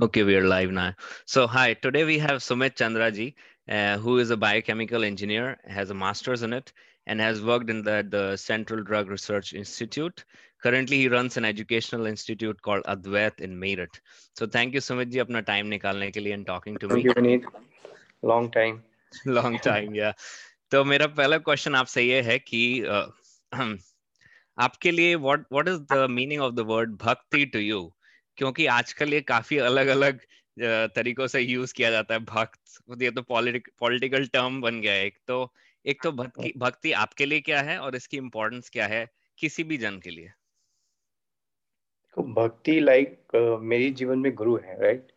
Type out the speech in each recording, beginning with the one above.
Okay, we are live now. So, hi, today we have Sumit Chandraji, uh, who is a biochemical engineer, has a master's in it, and has worked in the, the Central Drug Research Institute. Currently, he runs an educational institute called Advait in Meerut. So, thank you, Sumit ji, apna time nikalne ke liye and talking to thank me. Thank you, Vineet. Long time. Long time, yeah. तो मेरा पहला question आपसे ये है कि uh, आपके लिए what what is the meaning of the word bhakti to you क्योंकि आजकल ये काफ़ी अलग अलग तरीकों से यूज़ किया जाता है भक्त ये तो पॉलिटिकल टर्म बन गया है एक तो। एक तो भक्ति भक्ति आपके लिए क्या है और इसकी इम्पोर्टेंस क्या है किसी भी जन के लिए? तो भक्ति लाइक like, uh, मेरी जीवन में गुरु है राइट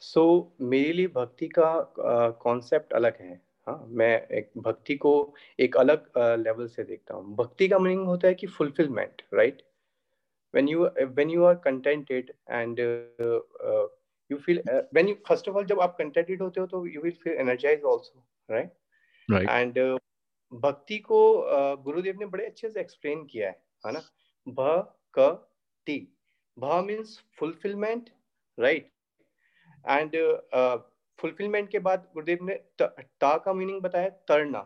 सो so, मेरे लिए भक्ति का कॉन्सेप्ट uh, अलग है। हाँ मैं एक भक्ति को एक अलग लेवल uh, से देखता हूँ। भक्ति का मीनिंग होता है कि fulfilment right when you when you are contented and uh, uh, you feel uh, when you first of all जब आप contented होते हो तो you will feel energized also right right and uh, भक्ति को uh, गुरुदेव ने बड़े अच्छे से एक्सप्लेन किया है है ना भ क टी भ means fulfilment right and fulfilment के बाद गुरुदेव ने ता का मीनिंग बताया तरना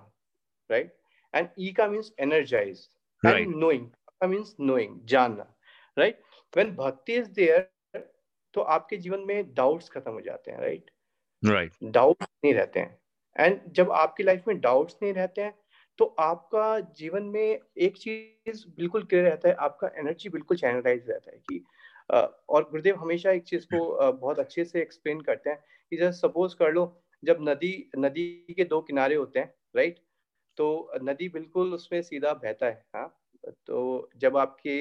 राइट एंड ई का मीन्स एनर्जाइज एंड नोइंग का मीन्स नोइंग जानना right when bhakti is there तो आपके जीवन में डाउट्स खत्म हो जाते हैं राइट राइट डाउट्स नहीं रहते हैं। एंड जब आपकी लाइफ में डाउट्स नहीं रहते हैं तो आपका जीवन में एक चीज़ बिल्कुल क्लियर रहता है आपका एनर्जी बिल्कुल चैनलाइज रहता है कि और गुरुदेव हमेशा एक चीज़ को बहुत अच्छे से एक्सप्लेन करते हैं कि जैसे सपोज़ कर लो जब नदी नदी के दो किनारे होते हैं राइट तो नदी बिल्कुल उसमें सीधा बहता है हाँ? तो जब आपके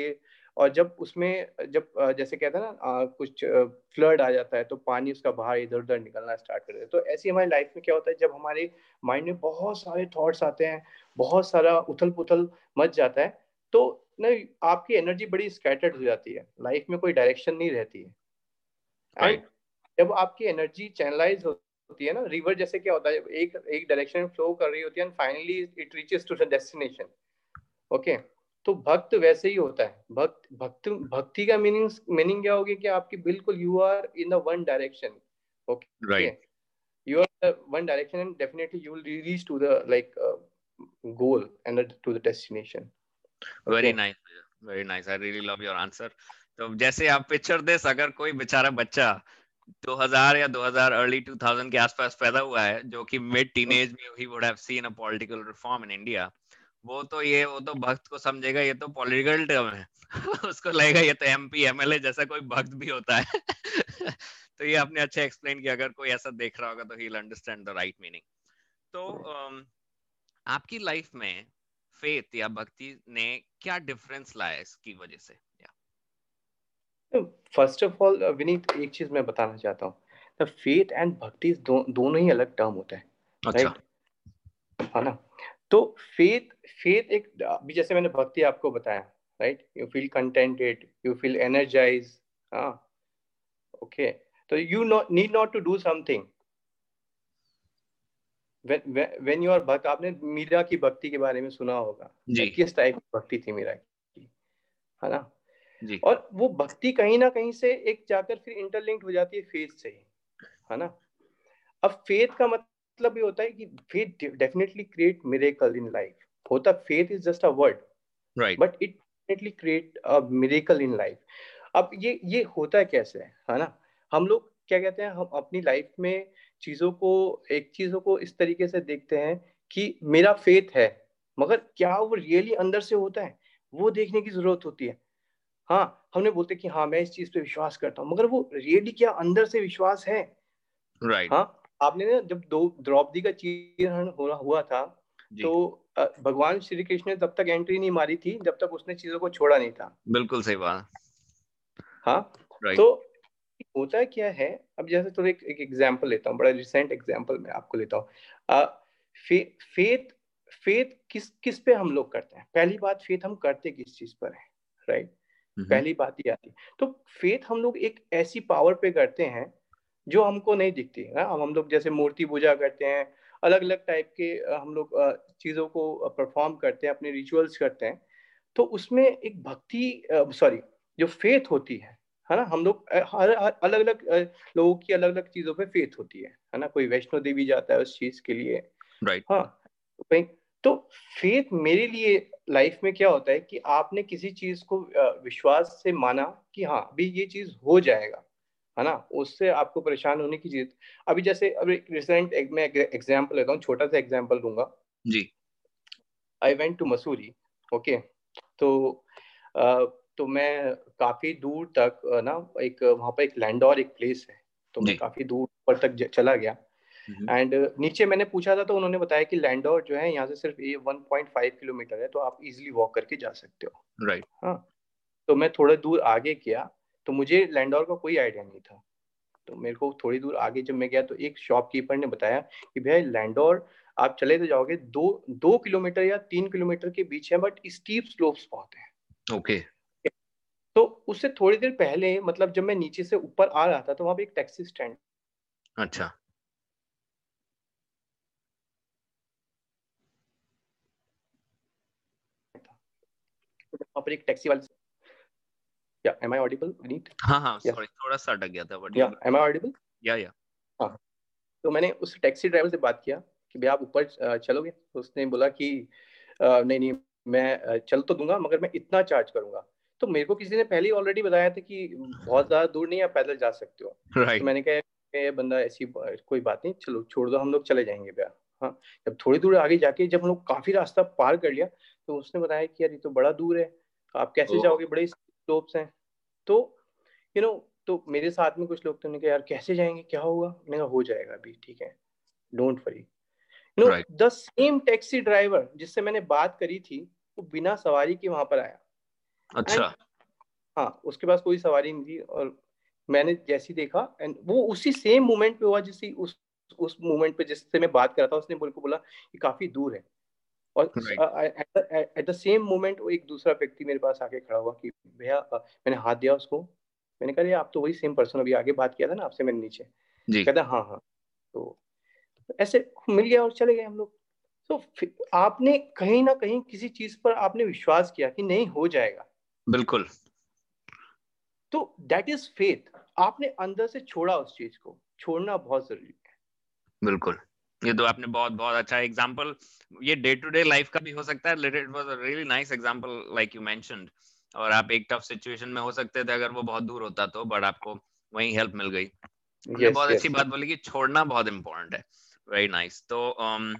और जब उसमें जब जैसे कहते हैं ना कुछ फ्लड आ जाता है तो पानी उसका बाहर इधर उधर निकलना स्टार्ट कर देता है। तो ऐसी हमारी लाइफ में क्या होता है जब हमारे माइंड में बहुत सारे थॉट्स आते हैं बहुत सारा उथल पुथल मच जाता है तो ना आपकी एनर्जी बड़ी स्कैटर्ड हो जाती है। लाइफ में कोई डायरेक्शन नहीं रहती है। जब आपकी एनर्जी चैनलाइज होती है ना रिवर जैसे क्या होता है एक एक डायरेक्शन फ्लो कर रही होती है and finally it reaches to the destination. Okay? तो भक्त वैसे ही होता है। भक्त भक्त भक्ति का मीनिंग मीनिंग क्या होगी कि आपकी बिल्कुल you are in the one direction okay right you are one direction and definitely you will reach to the like goal and to the destination very nice very nice I really love your answer तो जैसे आप picture देस अगर कोई बेचारा बच्चा 2000 या 2000 early 2000 के आसपास पैदा हुआ है जो कि मिड टीनेज में ही would have seen a political reform in India वो तो ये वो तो भक्त को समझेगा ये तो पॉलिटिकल टर्म है। उसको लगेगा ये तो एमपी एमएलए जैसा कोई भक्त भी होता है। तो ये आपने अच्छा एक्सप्लेन किया अगर कोई ऐसा देख रहा होगा तो he understand the right meaning तो um, आपकी लाइफ में फेथ या भक्ति ने क्या डिफरेंस लाया इसकी वजह से? फ़र्स्ट ऑफ़ ऑल विनीत एक चीज़ मैं बताना चाहता हूँ। फेथ एंड भक्ति दो, दोनों ही अलग टर्म होते हैं अच्छा। right? है ना? तो फेथ फेथ एक अभी जैसे मैंने भक्ति आपको बताया right you feel contented you feel energize हाँ ओके तो you need not to do something when you are bhakt आपने मीरा की भक्ति के बारे में सुना होगा। जी. किस टाइप की भक्ति थी मीरा की है ना? जी. और वो भक्ति कहीं ना कहीं से एक जाकर फिर इंटरलिंक्ड हो जाती है फेथ से है ना? अब फेथ का मतलब मतलब ये होता है कि faith definitely create miracle in life होता faith is just a word right but it definitely create a miracle in life अब ये ये होता कैसे? है है ना? हम लोग क्या कहते हैं? हम अपनी लाइफ में चीज़ों को एक चीज़ों को इस तरीके से देखते हैं कि मेरा फेथ है मगर क्या वो रियली अंदर से होता है? वो देखने की ज़रूरत होती है। हाँ हमने बोलते कि हाँ मैं इस चीज़ पे विश्वास करता हूँ मगर वो रियली क्या अंदर से विश्वास है? Right right. हाँ आपने ना जब दो द्रौपदी का चीरहरण हुआ था तो भगवान श्री कृष्ण ने तब तक एंट्री नहीं मारी थी जब तक उसने चीज़ों को छोड़ा नहीं था। बिल्कुल सही बात। हाँ तो होता क्या है अब जैसे तो एक, एक एग्जांपल लेता हूँ बड़ा रिसेंट एग्जांपल मैं आपको लेता हूँ। फे, फेथ फेथ किस किस पे हम लोग करते हैं? पहली बात फेथ हम करते किस चीज़ पर है? राइट पहली बात ये आती तो फेथ हम लोग एक ऐसी पावर पे करते हैं जो हमको नहीं दिखती है हम हम लोग जैसे मूर्ति पूजा करते हैं अलग अलग टाइप के हम लोग चीज़ों को परफॉर्म करते हैं अपने रिचुअल्स करते हैं। तो उसमें एक भक्ति सॉरी जो फेथ होती है है ना? हम लोग हर अलग अलग लोगों की अलग अलग चीज़ों पे फेथ होती है है ना? कोई वैष्णो देवी जाता है उस चीज़ के लिए। Right right. हाँ तो, फेथ मेरे लिए लाइफ में क्या होता है कि आपने किसी चीज़ को विश्वास से माना कि हाँ अभी ये चीज़ हो जाएगा। है ना? उससे आपको परेशान होने की चीज़। अभी जैसे अभी रिसेंट एक मैं एग्जांपल लेता हूँ छोटा सा एग्जांपल दूँगा। जी। I went to Mussoorie okay तो आ, तो मैं काफ़ी दूर तक ना एक वहाँ पर एक लैंडोर एक प्लेस है तो मैं काफ़ी दूर पर तक चला गया। एंड नीचे मैंने पूछा था तो उन्होंने बताया कि लैंडोर जो है यहाँ से सिर्फ़ ये 1.5 किलोमीटर है तो आप इजीली वॉक करके जा सकते हो। Right right. हाँ तो मैं थोड़ा दूर आगे किया तो मुझे लैंडोर का कोई आइडिया नहीं था। तो मेरे को थोड़ी दूर आगे जब मैं गया तो एक शॉपकीपर ने बताया कि भैया लैंडोर आप चले तो जाओगे दो दो किलोमीटर या तीन किलोमीटर के बीच है बट स्टीप स्लोप्स बहुत है। Okay okay. तो उससे थोड़ी देर पहले मतलब जब मैं नीचे से ऊपर आ रहा था तो वहाँ पे एक टैक्सी स्टैंड अच्छा। वहाँ पर एक टैक्सी वाले या एम आई ऑडिबल विनीत हाँ हाँ सॉरी थोड़ा सा अटक गया था बट या एम आई ऑडिबल या या हाँ। तो मैंने उस टैक्सी ड्राइवर से बात किया कि भैया आप ऊपर चलोगे? तो उसने बोला कि नहीं नहीं मैं चल तो दूँगा मगर मैं इतना चार्ज करूँगा। तो मेरे को किसी ने पहले ही ऑलरेडी बताया था कि बहुत ज़्यादा दूर नहीं आप पैदल जा सकते हो। Right. तो मैंने कहा बंदा ऐसी कोई बात नहीं चलो छोड़ दो हम लोग चले जाएँगे भैया। हाँ जब थोड़ी दूर आगे जाके जब हम लोग काफ़ी रास्ता पार कर लिया तो उसने बताया कि यार ये तो बड़ा दूर है आप कैसे जाओगे? बड़े स्लोप्स हैं। तो यू नो तो मेरे साथ में कुछ लोग तो ने कहा यार कैसे जाएँगे? क्या होगा? मैंने कहा हो जाएगा अभी ठीक है। Don't worry you know the same taxi driver जिससे मैंने बात करी थी वो बिना सवारी के वहाँ पर आया। अच्छा। हाँ उसके पास कोई सवारी नहीं थी और मैंने जैसी देखा एंड वो उसी सेम मोमेंट पे हुआ जिस उस उस मोमेंट पे जिससे मैं बात कर रहा था उसने बोल को बोला ये काफ़ी दूर है। और एट द सेम मोमेंट वो एक दूसरा व्यक्ति मेरे पास आके खड़ा हुआ कि भैया मैंने हाथ दिया उसको। मैंने कहा आप तो वही सेम पर्सन अभी आगे बात किया था ना आपसे मैंने नीचे। कहता हाँ हाँ। तो ऐसे मिल गया और चले गए हम लोग। तो आपने कहीं ना कहीं किसी चीज़ पर आपने विश्वास किया कि नहीं हो जाएगा। बिल्कुल। तो दैट इज़ फेथ आपने अंदर से छोड़ा उस चीज़ को। छोड़ना बहुत ज़रूरी है। बिल्कुल। ये तो आपने बहुत बहुत अच्छा एग्ज़ाम्पल ये डे टू डे लाइफ का भी हो सकता है it was a really nice example like you mentioned और आप एक टफ सिचुएशन में हो सकते थे अगर वो बहुत दूर होता तो बट आपको वही हेल्प मिल गई yes, बहुत yes. अच्छी yes. बात बोली कि छोड़ना बहुत इम्पोर्टेंट है वेरी नाइस nice. तो um,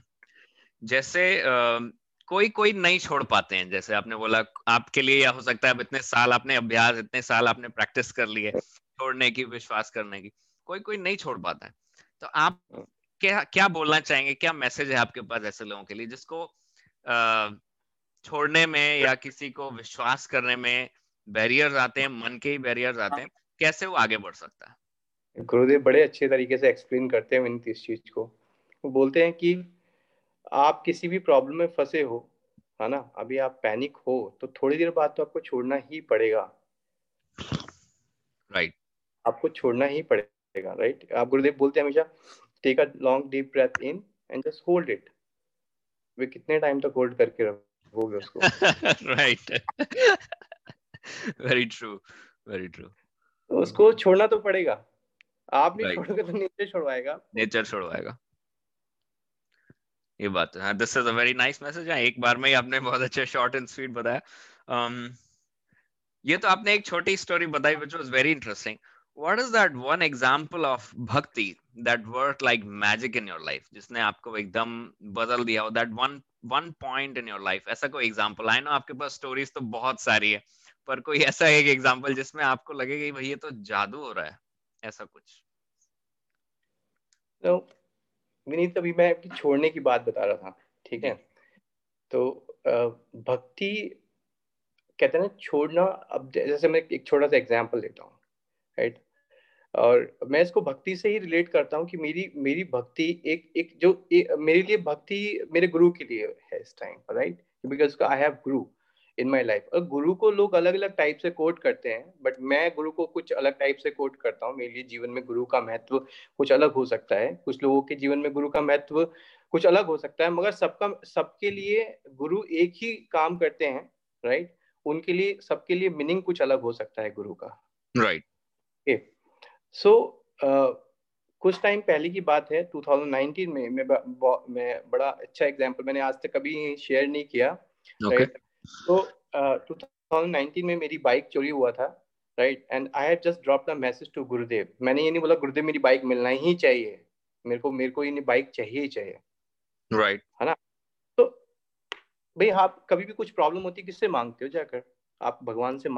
जैसे uh, कोई कोई नहीं छोड़ पाते हैं जैसे आपने बोला आपके लिए या हो सकता है अब इतने साल आपने अभ्यास इतने साल आपने प्रैक्टिस कर लिए छोड़ने की विश्वास करने की कोई कोई नहीं छोड़ पाता है तो आप क्या क्या बोलना चाहेंगे? क्या मैसेज है आपके पास ऐसे लोगों के लिए जिसको आ, छोड़ने में या किसी को विश्वास करने में बैरियर्स आते हैं मन के ही बैरियर्स आते हैं कैसे वो आगे बढ़ सकता है? गुरुदेव बड़े अच्छे तरीके से एक्सप्लेन करते हैं इस चीज़ को। वो बोलते हैं कि आप किसी भी प्रॉब्लम में फंसे हो है ना? अभी आप पैनिक हो तो थोड़ी देर बाद तो आपको छोड़ना ही पड़ेगा। Right right. आपको छोड़ना ही पड़ेगा राइट right? आप गुरुदेव बोलते हैं हमेशा take a long deep breath in and just hold it वे कितने टाइम तक होल्ड करके रखोगे उसको? Right very true very true तो उसको छोड़ना तो पड़ेगा। आप नहीं right. छोड़ोगे तो नेचर छुड़वाएगा। नेचर छुड़वाएगा। ये बात है। This is a very nice message एक बार में ही आपने बहुत अच्छे शॉर्ट एंड स्वीट बताया। Um, ये तो आपने एक छोटी स्टोरी बताई which was very interesting what is that one example of bhakti that work like magic in your life जिसने आपको एकदम बदल दिया हो that one one point in your life ऐसा कोई एग्जांपल आई नो आपके पास स्टोरीज तो बहुत सारी है पर कोई ऐसा एक एग्जांपल जिसमें आपको लगेगा भाई ये तो जादू हो रहा है? ऐसा कुछ। No. विनीत अभी मैं आपकी छोड़ने की बात बता रहा था ठीक है? तो भक्ति कहते हैं ना छोड़ना अब जैसे मैं एक छोटा सा एग्जांपल देता हूँ राइट और मैं इसको भक्ति से ही रिलेट करता हूँ कि मेरी मेरी भक्ति एक एक जो एक, मेरे लिए भक्ति मेरे गुरु के लिए है इस time right because I have guru in my life और गुरु को लोग अलग अलग टाइप से कोट करते हैं बट मैं गुरु को कुछ अलग टाइप से कोट करता हूँ। मेरे लिए जीवन में गुरु का महत्व कुछ अलग हो सकता है। कुछ लोगों के जीवन में गुरु का महत्व कुछ अलग हो सकता है मगर सबका सबके लिए गुरु एक ही काम करते हैं राइट उनके लिए सबके लिए मीनिंग कुछ अलग हो सकता है गुरु का। राइट सो so, uh, कुछ टाइम पहले की बात है 2019 में मैं मैं बड़ा अच्छा एग्जांपल मैंने आज तक कभी शेयर नहीं किया okay. right? तो uh, 2019 में मेरी बाइक चोरी हुआ था right and I have just drop the message to Gurudev मैंने ये नहीं बोला गुरुदेव मेरी बाइक मिलना ही चाहिए मेरे को मेरे को ये बाइक चाहिए ही चाहिए राइट right. है ना तो भाई आप कभी भी कुछ प्रॉब्लम होती है किससे मांगते हो जाकर आप भगवान से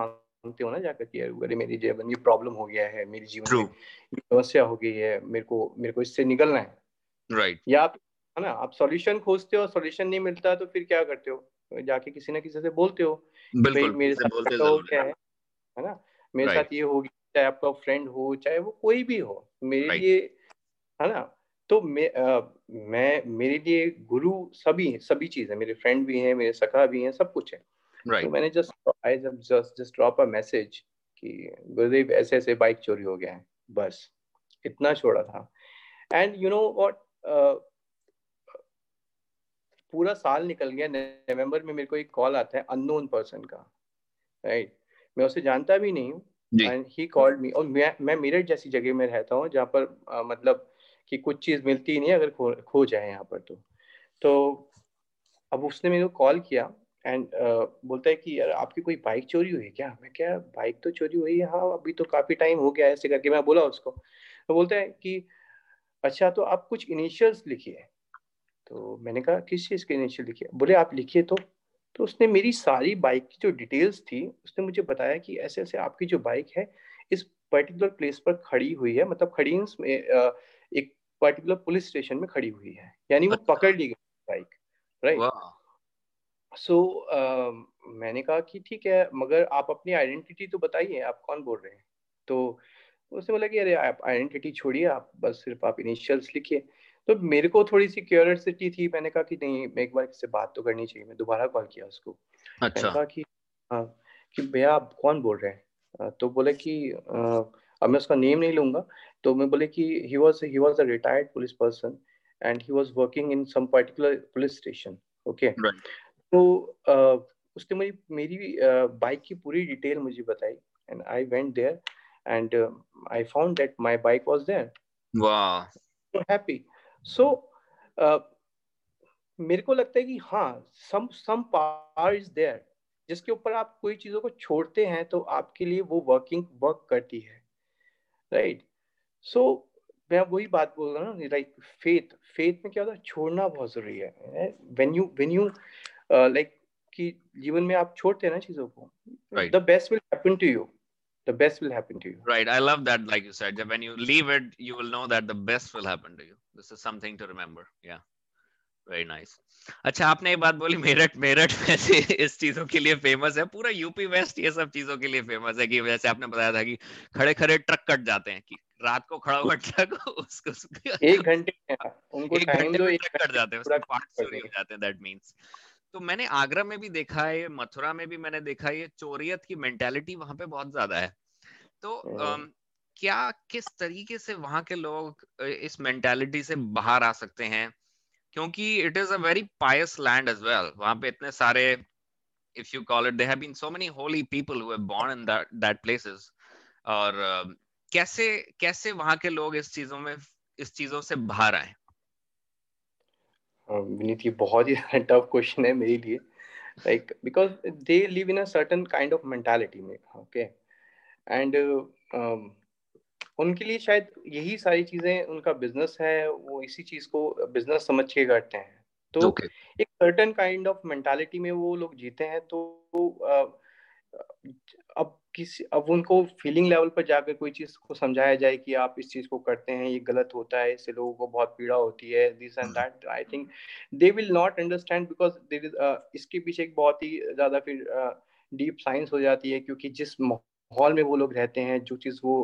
मांगते हो ना जाकर कि अरे मेरी जीवन ये प्रॉब्लम हो गया है मेरी जीवन में ये समस्या हो गई है मेरे को मेरे को इससे निकलना है। Right right. या आप है ना आप सॉल्यूशन खोजते हो सॉल्यूशन नहीं मिलता तो फिर क्या करते हो? जाके किसी ना किसी से बोलते हो बिल्कुल मेरे साथ बोलते तो क्या है। है ना? मेरे right. साथ ये होगी चाहे आपका फ्रेंड हो चाहे वो कोई भी हो मेरे right. लिए है ना? तो मैं आ, मैं मेरे लिए गुरु सभी सभी चीज़ है मेरे फ्रेंड भी हैं मेरे सखा भी हैं सब कुछ है। Right. तो मैंने just I just just drop a message कि गुरुदेव ऐसे ऐसे बाइक चोरी हो गया है बस इतना छोड़ा था एंड यू नो व्हाट पूरा साल निकल गया नवंबर में मेरे को एक कॉल आता है अननोन पर्सन का राइट right? मैं उसे जानता भी नहीं हूँ एंड ही कॉल्ड मी और मैं मैं मेरठ जैसी जगह में रहता हूँ जहाँ पर आ, मतलब कि कुछ चीज़ मिलती ही नहीं अगर खो खो जाए यहाँ पर तो तो अब उसने मेरे को कॉल किया एंड uh, बोलता है कि यार आपकी कोई बाइक चोरी हुई है क्या? मैं क्या बाइक तो चोरी हुई है हाँ अभी तो काफ़ी टाइम हो गया ऐसे करके मैं बोला उसको। तो बोलता है कि अच्छा तो आप कुछ इनिशियल्स लिखिए। तो मैंने कहा किस चीज़ के इनिशियल लिखिए? बोले आप लिखिए तो। तो उसने मेरी सारी बाइक की जो डिटेल्स थी उसने मुझे बताया कि ऐसे ऐसे आपकी जो बाइक है इस पर्टिकुलर प्लेस पर खड़ी हुई है मतलब खड़ी में एक पर्टिकुलर पुलिस स्टेशन में खड़ी हुई है। यानी वो अच्छा। पकड़ ली गई bike right so so, uh, मैंने कहा कि ठीक है मगर आप अपनी आइडेंटिटी तो बताइए आप कौन बोल रहे हैं? तो उसने बोला कि अरे आप आइडेंटिटी छोड़िए आप बस सिर्फ़ आप इनिशियल्स लिखिए। तो मेरे को थोड़ी सी क्यूरियोसिटी थी मैंने कहा कि नहीं मैं एक बार इससे बात तो करनी चाहिए मैं दोबारा कॉल किया उसको। अच्छा। मैंने कहा कि हाँ कि भैया आप कौन बोल रहे हैं? तो बोले कि अब मैं उसका नेम नहीं लूँगा तो मैं बोले कि he was he was a retired police person and he was working in some particular police station okay तो uh, उसने मेरी मेरी बाइक की पूरी डिटेल मुझे बताई and I went there and I found that my bike was there वाह। Happy so मेरे को लगता है कि हाँ some some power is there जिसके ऊपर आप कोई चीज़ों को छोड़ते हैं तो आपके लिए वो वर्किंग वर्क करती है। Right right? सो so, मैं वही बात बोल रहा हूँ लाइक फेथ फेथ में क्या होता है छोड़ना बहुत ज़रूरी है। When you when you like कि जीवन में आप छोड़ते हैं ना चीज़ों को the best will happen to you the best will happen to you. Right. I love that like you said when you leave it you will know that the best will happen to you. This is something to remember. Yeah. Very nice. अच्छा आपने ये बात बोली मेरठ मेरठ वैसे इस चीज़ों के लिए फ़ेमस है। पूरा यूपी वेस्ट ये सब चीज़ों के लिए फ़ेमस है कि जैसे आपने बताया था कि खड़े खड़े ट्रक कट जाते हैं कि रात को खड़ा हुआ ट्रक उसको एक घंटे उनको एक घंटे में ट्रक कट जाते हैं उसके पार्ट्स चोरी हो जाते हैं। दैट मींस तो मैंने आगरा में भी देखा है मथुरा में भी मैंने देखा है ये चोरियत की मेंटेलिटी वहाँ पे बहुत ज़्यादा है। तो um, क्या किस तरीके से वहाँ के लोग इस मेंटेलिटी से बाहर आ सकते हैं? क्योंकि it is a very pious land as well वहाँ पे इतने सारे it there have been so many holy people who were born in that that और uh, कैसे कैसे वहाँ के लोग इस चीज़ों में इस चीज़ों से बाहर आए? विनीत ये बहुत ही टफ क्वेश्चन है मेरे लिए. Like because they live in a certain kind of mentality में ओके एंड उनके लिए शायद यही सारी चीज़ें उनका बिज़नेस है वो इसी चीज़ को बिज़नेस समझ के करते हैं. तो okay. एक सर्टन काइंड ऑफ़ मेंटालिटी में वो लोग जीते हैं तो अब किसी अब उनको फीलिंग लेवल पर जाकर कोई चीज़ को समझाया जाए कि आप इस चीज़ को करते हैं ये गलत होता है इससे लोगों को बहुत पीड़ा होती है this and that I think they will not understand because there is इसके पीछे एक बहुत ही ज़्यादा फिर डीप uh, साइंस हो जाती है क्योंकि जिस माहौल में वो लोग रहते हैं जो चीज़ वो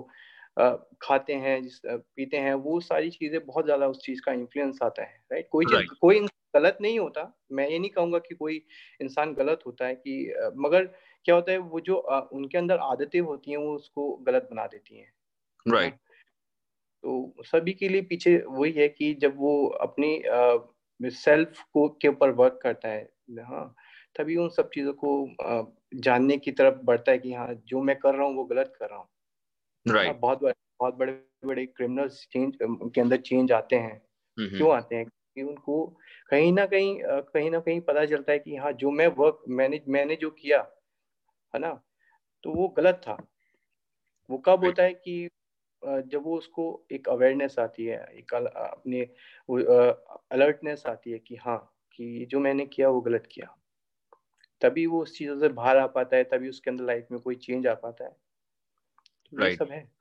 uh, खाते हैं जिस uh, पीते हैं वो सारी चीज़ें बहुत ज़्यादा उस चीज़ का इन्फ्लुएंस आता है राइट right? कोई चीज़ कोई गलत नहीं होता मैं ये नहीं कहूँगा कि कोई इंसान गलत होता है कि मगर क्या होता है वो जो उनके अंदर आदतें होती हैं वो उसको गलत बना देती हैं राइट right. तो सभी के लिए पीछे वही है कि जब वो अपनी सेल्फ को के ऊपर वर्क करता है हाँ तभी उन सब चीज़ों को जानने की तरफ़ बढ़ता है कि हाँ जो मैं कर रहा हूँ वो गलत कर रहा हूँ right. बहुत बड़े बहुत बड़े बड़े क्रिमिनल्स चेंज के अंदर चेंज आते हैं mm-hmm. क्यों आते हैं कि उनको कहीं ना कहीं कहीं ना कहीं पता चलता है कि हाँ जो मैं वर्क मैंने मैंने जो किया है ना? तो वो गलत था। वो कब होता है कि जब वो उसको एक अवेयरनेस आती है एक अपने अलर्टनेस आती है कि हाँ कि जो मैंने किया वो गलत किया। तभी वो उस चीज़ों से बाहर आ पाता है तभी उसके अंदर लाइफ में कोई चेंज आ पाता है। तो right. सब है।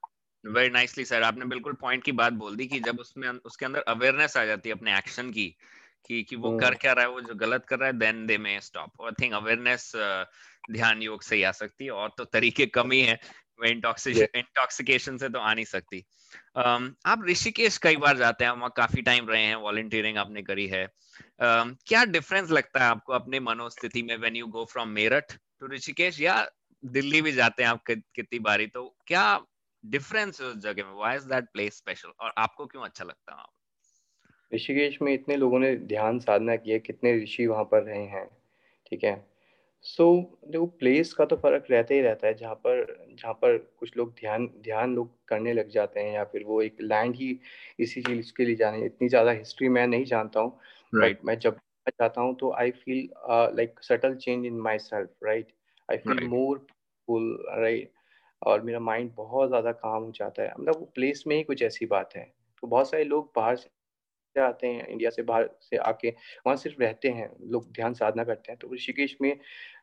वेरी नाइसली सर आपने बिल्कुल पॉइंट की बात बोल दी कि जब उसमें उसके अंदर अवेयरनेस आ जाती है अपने एक्शन की कि कि वो कर क्या रहा है वो जो गलत कर रहा है then they may stop I think awareness ध्यान योग से ही आ सकती है और तो तरीके कम ही है इंटॉक्सिकेशन से तो आ नहीं सकती। um, आप ऋषिकेश कई बार जाते हैं वहाँ काफ़ी टाइम रहे हैं वॉलंटियरिंग आपने करी है। um, क्या डिफरेंस लगता है आपको अपने मनोस्थिति में when you go from Meerut to Rishikesh या दिल्ली भी जाते हैं आप कितनी बारी तो क्या डिफरेंस है उस जगह में? Why is that place special और आपको क्यों अच्छा लगता है? ऋषिकेश में इतने लोगों ने ध्यान साधना किया कितने ऋषि वहाँ पर रहे हैं ठीक है? सो so, देखो प्लेस का तो फ़र्क रहता ही रहता है जहाँ पर जहाँ पर कुछ लोग ध्यान ध्यान लोग करने लग जाते हैं या फिर वो एक लैंड ही इसी चीज़ के लिए जाने इतनी ज़्यादा हिस्ट्री मैं नहीं जानता हूँ राइट right. मैं जब जाता हूँ तो I feel like subtle change in myself right I feel more full right और मेरा माइंड बहुत ज़्यादा काम हो जाता है। मतलब वो प्लेस में ही कुछ ऐसी बात है। तो बहुत सारे लोग बाहर से आते हैं इंडिया से बाहर से आके वहाँ सिर्फ़ रहते हैं लोग ध्यान साधना करते हैं। तो ऋषिकेश में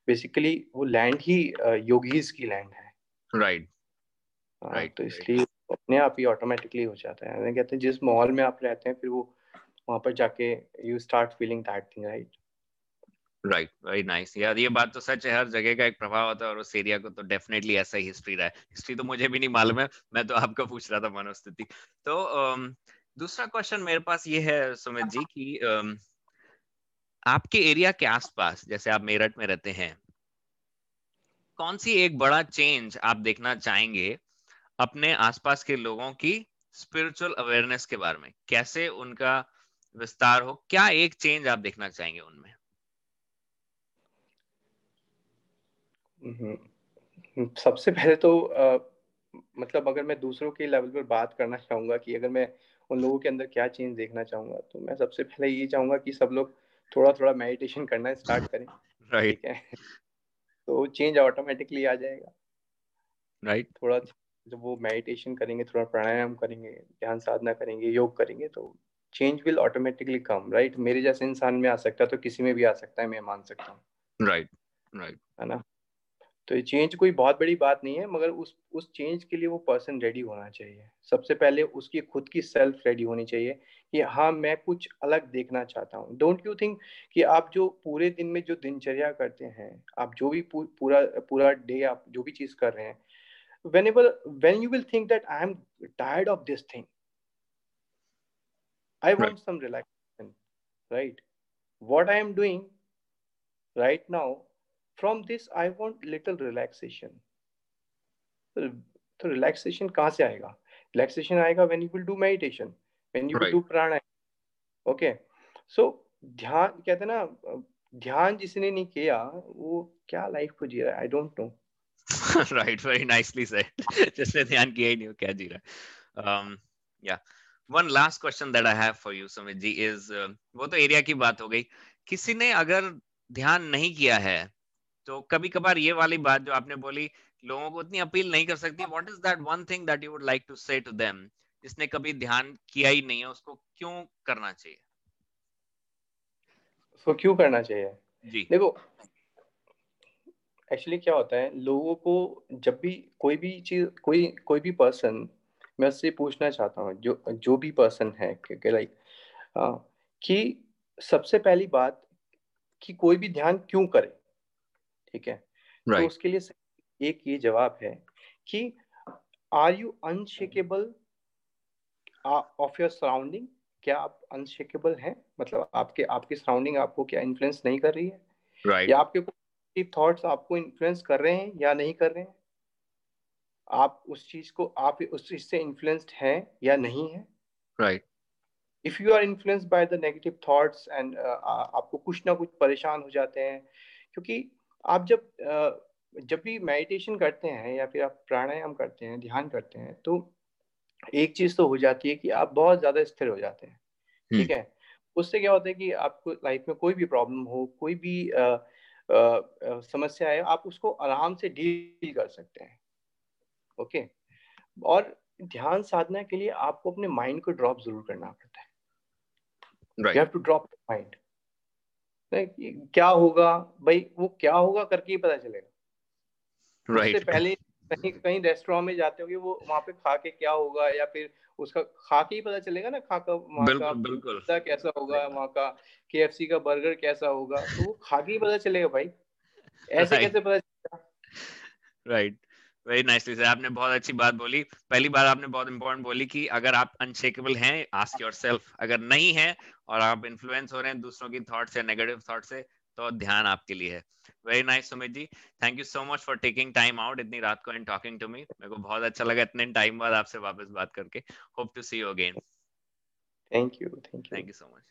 बेसिकली वो लैंड ही योगीज की लैंड है। Right right. right, तो इसलिए अपने आप ही ऑटोमेटिकली हो जाता है। कहते हैं जिस माहौल में आप रहते हैं फिर वो वहाँ पर जाके you start feeling that thing right right very nice यार ये बात तो सच है हर जगह का एक प्रभाव होता है और उस एरिया को तो डेफिनेटली ऐसा ही हिस्ट्री रहा है। हिस्ट्री तो मुझे भी नहीं मालूम है मैं तो आपका पूछ रहा था मनोस्थिति तो um, दूसरा क्वेश्चन मेरे पास ये है सुमित जी कि um, आपके एरिया के आसपास जैसे आप मेरठ में रहते हैं कौन सी एक बड़ा चेंज आप देखना चाहेंगे अपने आसपास के लोगों की स्पिरिचुअल अवेयरनेस के बारे में? कैसे उनका विस्तार हो? क्या एक चेंज आप देखना चाहेंगे उनमें? हम्म, सबसे पहले तो आ, मतलब अगर मैं दूसरों के लेवल पर बात करना चाहूँगा कि अगर मैं उन लोगों के अंदर क्या चेंज देखना चाहूँगा? तो मैं सबसे पहले ये चाहूँगा कि सब लोग थोड़ा थोड़ा मेडिटेशन करना स्टार्ट करें राइट right. है? तो चेंज ऑटोमेटिकली आ जाएगा। Right right. थोड़ा जब वो मेडिटेशन करेंगे थोड़ा प्राणायाम करेंगे ध्यान साधना करेंगे योग करेंगे तो change will automatically come right मेरे जैसे इंसान में आ सकता है तो किसी में भी आ सकता है मैं मान सकता हूँ। राइट राइट है ना? तो ये चेंज कोई बहुत बड़ी बात नहीं है मगर उस उस चेंज के लिए वो पर्सन रेडी होना चाहिए। सबसे पहले उसकी खुद की सेल्फ रेडी होनी चाहिए कि हाँ मैं कुछ अलग देखना चाहता हूँ। डोंट यू थिंक कि आप जो पूरे दिन में जो दिनचर्या करते हैं आप जो भी पूर, पूरा पूरा डे आप जो भी चीज़ कर रहे हैं whenever when you will think that i am tired of this thing i want right. some relaxation right? What i am doing right now from this I want little relaxation तो relaxation कहाँ से आएगा? Relaxation आएगा when you will do meditation when you will do pranayama. Okay so ध्यान कहते हैं ना ध्यान जिसने नहीं किया वो क्या लाइफ को जी रहा है? I don't know right very nicely said जिसने ध्यान किया ही नहीं वो क्या जी रहा है? या one last question that I have for you Sumit ji is वो तो एरिया की बात हो गई। किसी ने अगर ध्यान नहीं किया है तो कभी कभार ये वाली बात जो आपने बोली लोगों को उतनी अपील नहीं कर सकती। What is that one thing that you would like to say to them जिसने कभी ध्यान किया ही नहीं है उसको क्यों करना चाहिए? उसको क्यों करना चाहिए? जी। देखो एक्चुअली क्या होता है लोगों को जब भी कोई भी चीज़ कोई कोई भी पर्सन मैं उससे पूछना चाहता हूँ जो जो भी पर्सन है क्योंकि लाइक कि सबसे पहली बात कि कोई भी ध्यान क्यों करे? ठीक है? तो right. तो उसके लिए एक ये जवाब है कि are you unshakeable of your surrounding क्या आप अनशेकेबल हैं? मतलब आपके आपकी सराउंडिंग आपको क्या इन्फ्लुएंस नहीं कर रही है? Right. या आपके थॉट्स आपको इन्फ्लुएंस कर रहे हैं या नहीं कर रहे हैं? आप उस चीज़ को आप उस चीज़ से इन्फ्लुएंस्ड हैं या नहीं है? Right if you are influenced by the negative thoughts and आपको कुछ ना कुछ परेशान हो जाते हैं क्योंकि आप जब जब भी मेडिटेशन करते हैं या फिर आप प्राणायाम करते हैं ध्यान करते हैं तो एक चीज़ तो हो जाती है कि आप बहुत ज़्यादा स्थिर हो जाते हैं। ठीक हम्म। है? उससे क्या होता है कि आपको लाइफ में कोई भी प्रॉब्लम हो कोई भी आ, आ, आ, समस्या है आप उसको आराम से डील कर सकते हैं। ओके? और ध्यान साधना के लिए आपको अपने माइंड को ड्रॉप ज़रूर करना पड़ता है। You have to drop mind क्या होगा? भाई वो क्या होगा करके ही पता चलेगा। Right. उससे पहले कहीं कहीं रेस्टोरेंट में जाते होगे वो वहाँ पे खा के क्या होगा या फिर उसका खा के ही पता चलेगा ना खा का वहाँ का बिल्कुल कैसा होगा वहाँ का के का बर्गर कैसा होगा? तो वो खा के ही पता चलेगा भाई। ऐसे कैसे पता चलेगा? राइट वेरी नाइसली सर आपने बहुत अच्छी बात बोली। पहली बार आपने बहुत इंपॉर्टेंट बोली कि अगर आप अनशेकेबल हैं आस्क योरसेल्फ अगर नहीं है और आप इन्फ्लुएंस हो रहे हैं दूसरों की थॉट से नेगेटिव थॉट से तो ध्यान आपके लिए है। Very nice Sumit ji. Thank you so much for taking time out इतनी रात को एंड टॉकिंग टू मी मेरे को बहुत अच्छा लगा इतने टाइम बाद आपसे वापस बात करके। Hope to see you again thank you thank you thank you so much